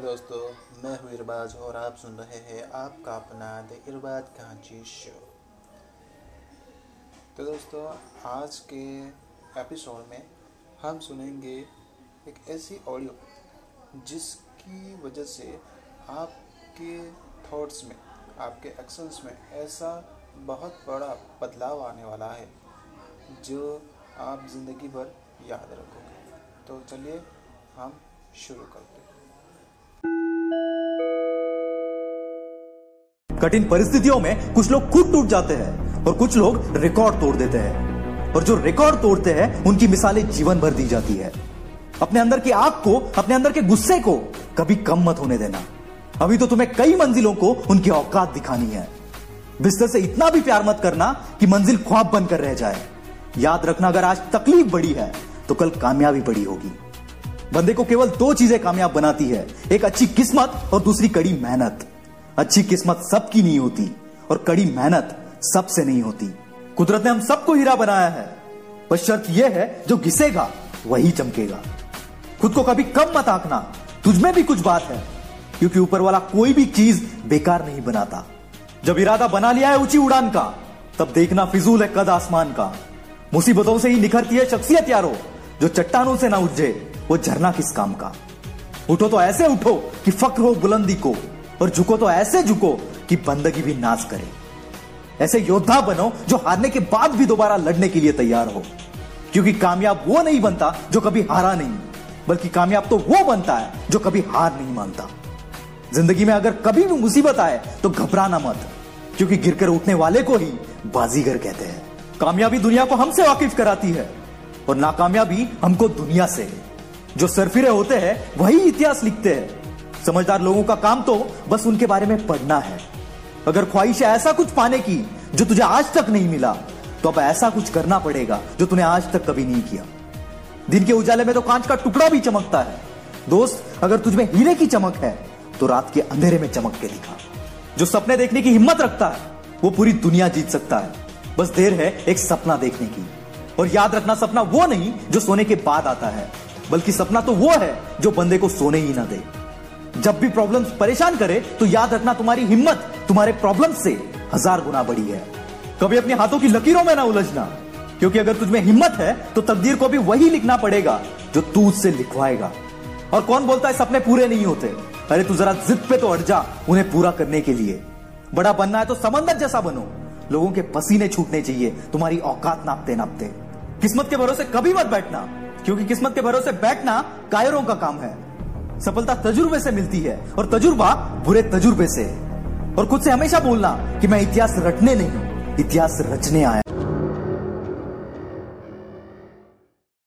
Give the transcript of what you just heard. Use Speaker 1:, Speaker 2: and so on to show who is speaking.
Speaker 1: दोस्तों, मैं हूँ इरबाज और आप सुन रहे हैं आपका अपना द इरबाज कांची शो। तो दोस्तों, आज के एपिसोड में हम सुनेंगे एक ऐसी ऑडियो जिसकी वजह से आपके थॉट्स में, आपके एक्शंस में ऐसा बहुत बड़ा बदलाव आने वाला है, जो आप ज़िंदगी भर याद रखोगे। तो चलिए, हम शुरू करते
Speaker 2: कठिन परिस्थितियों में कुछ लोग खुद टूट जाते हैं और कुछ लोग रिकॉर्ड तोड़ देते हैं। और जो रिकॉर्ड तोड़ते हैं, उनकी मिसालें जीवन भर दी जाती है। अपने अंदर की आग को, अपने अंदर के गुस्से को कभी कम मत होने देना। अभी तो तुम्हें कई मंजिलों को उनकी औकात दिखानी है। बिस्तर से इतना भी प्यार मत करना कि मंजिल ख्वाब बनकर रह जाए। याद रखना, अगर आज तकलीफ़ बड़ी है तो कल कामयाबी बड़ी होगी। बंदे को केवल दो चीज़ें कामयाब बनाती है, एक अच्छी किस्मत और दूसरी कड़ी मेहनत। अच्छी किस्मत सबकी नहीं होती और कड़ी मेहनत सबसे नहीं होती। कुदरत ने हम सबको हीरा बनाया है। पर शर्त यह है, जो घिसेगा, वही चमकेगा। खुद को कभी कम मत आंकना तुझमें भी कुछ बात है, क्योंकि ऊपर वाला कोई भी चीज़ बेकार नहीं बनाता। जब इरादा बना लिया है ऊँची उड़ान का, तब देखना फिजूल है कद आसमान का। मुसीबतों से ही निखरती है शख्सियत यारो, जो चट्टानों से ना उज्जे वो झरना किस काम का। उठो तो ऐसे उठो कि फक्र हो बुलंदी को। और झुको तो ऐसे झुको कि बंदगी भी नाश करे। ऐसे योद्धा बनो जो हारने के बाद भी दोबारा लड़ने के लिए तैयार हो। क्योंकि कामयाब वो नहीं बनता जो कभी हारा नहीं, बल्कि कामयाब तो वो बनता है जो कभी हार नहीं मानता। ज़िंदगी में अगर कभी भी मुसीबत आए तो घबराना मत, क्योंकि गिरकर उठने वाले को ही बाजीगर कहते हैं। कामयाबी दुनिया को हमसे वाकिफ कराती है, और नाकामयाबी हमको दुनिया से। जो सरफिरे होते हैं, वही इतिहास लिखते हैं। समझदार लोगों का काम तो बस उनके बारे में पढ़ना है। अगर ख्वाहिश है ऐसा कुछ पाने की, जो तुझे आज तक नहीं मिला तो अब ऐसा कुछ करना पड़ेगा, जो तूने आज तक कभी नहीं किया। दिन के उजाले में तो कांच का टुकड़ा भी चमकता है। दोस्त, अगर तुझमें हीरे की चमक है तो रात के अंधेरे में चमक के दिखा। जो सपने देखने की हिम्मत रखता है, वो पूरी दुनिया जीत सकता है। बस देर है एक सपना देखने की। और याद रखना, सपना वो नहीं, जो सोने के बाद आता है, बल्कि सपना तो वो है, जो बंदे को सोने ही ना दे। जब भी प्रॉब्लम्स परेशान करे तो याद रखना तुम्हारी हिम्मत तुम्हारे प्रॉब्लम से हज़ार गुना बड़ी है। कभी अपने हाथों की लकीरों में ना उलझना, क्योंकि अगर तुझमें हिम्मत है तो तकदीर को भी वही लिखना पड़ेगा जो तू उससे लिखवाएगा। और कौन बोलता है, सपने पूरे नहीं होते? अरे तू जरा जिद पे तो अड़ जा उन्हें पूरा करने के लिए। बड़ा बनना है तो समंदर जैसा बनो। लोगों के पसीने छूटने चाहिए, तुम्हारी औकात नापते नापते। किस्मत के भरोसे कभी मत बैठना, क्योंकि किस्मत के भरोसे बैठना कायरों का काम है। सफलता तजुर्बे से मिलती है। और तजुर्बा बुरे तजुर्बे से। और खुद से हमेशा बोलना कि मैं इतिहास रटने नहीं इतिहास रचने आया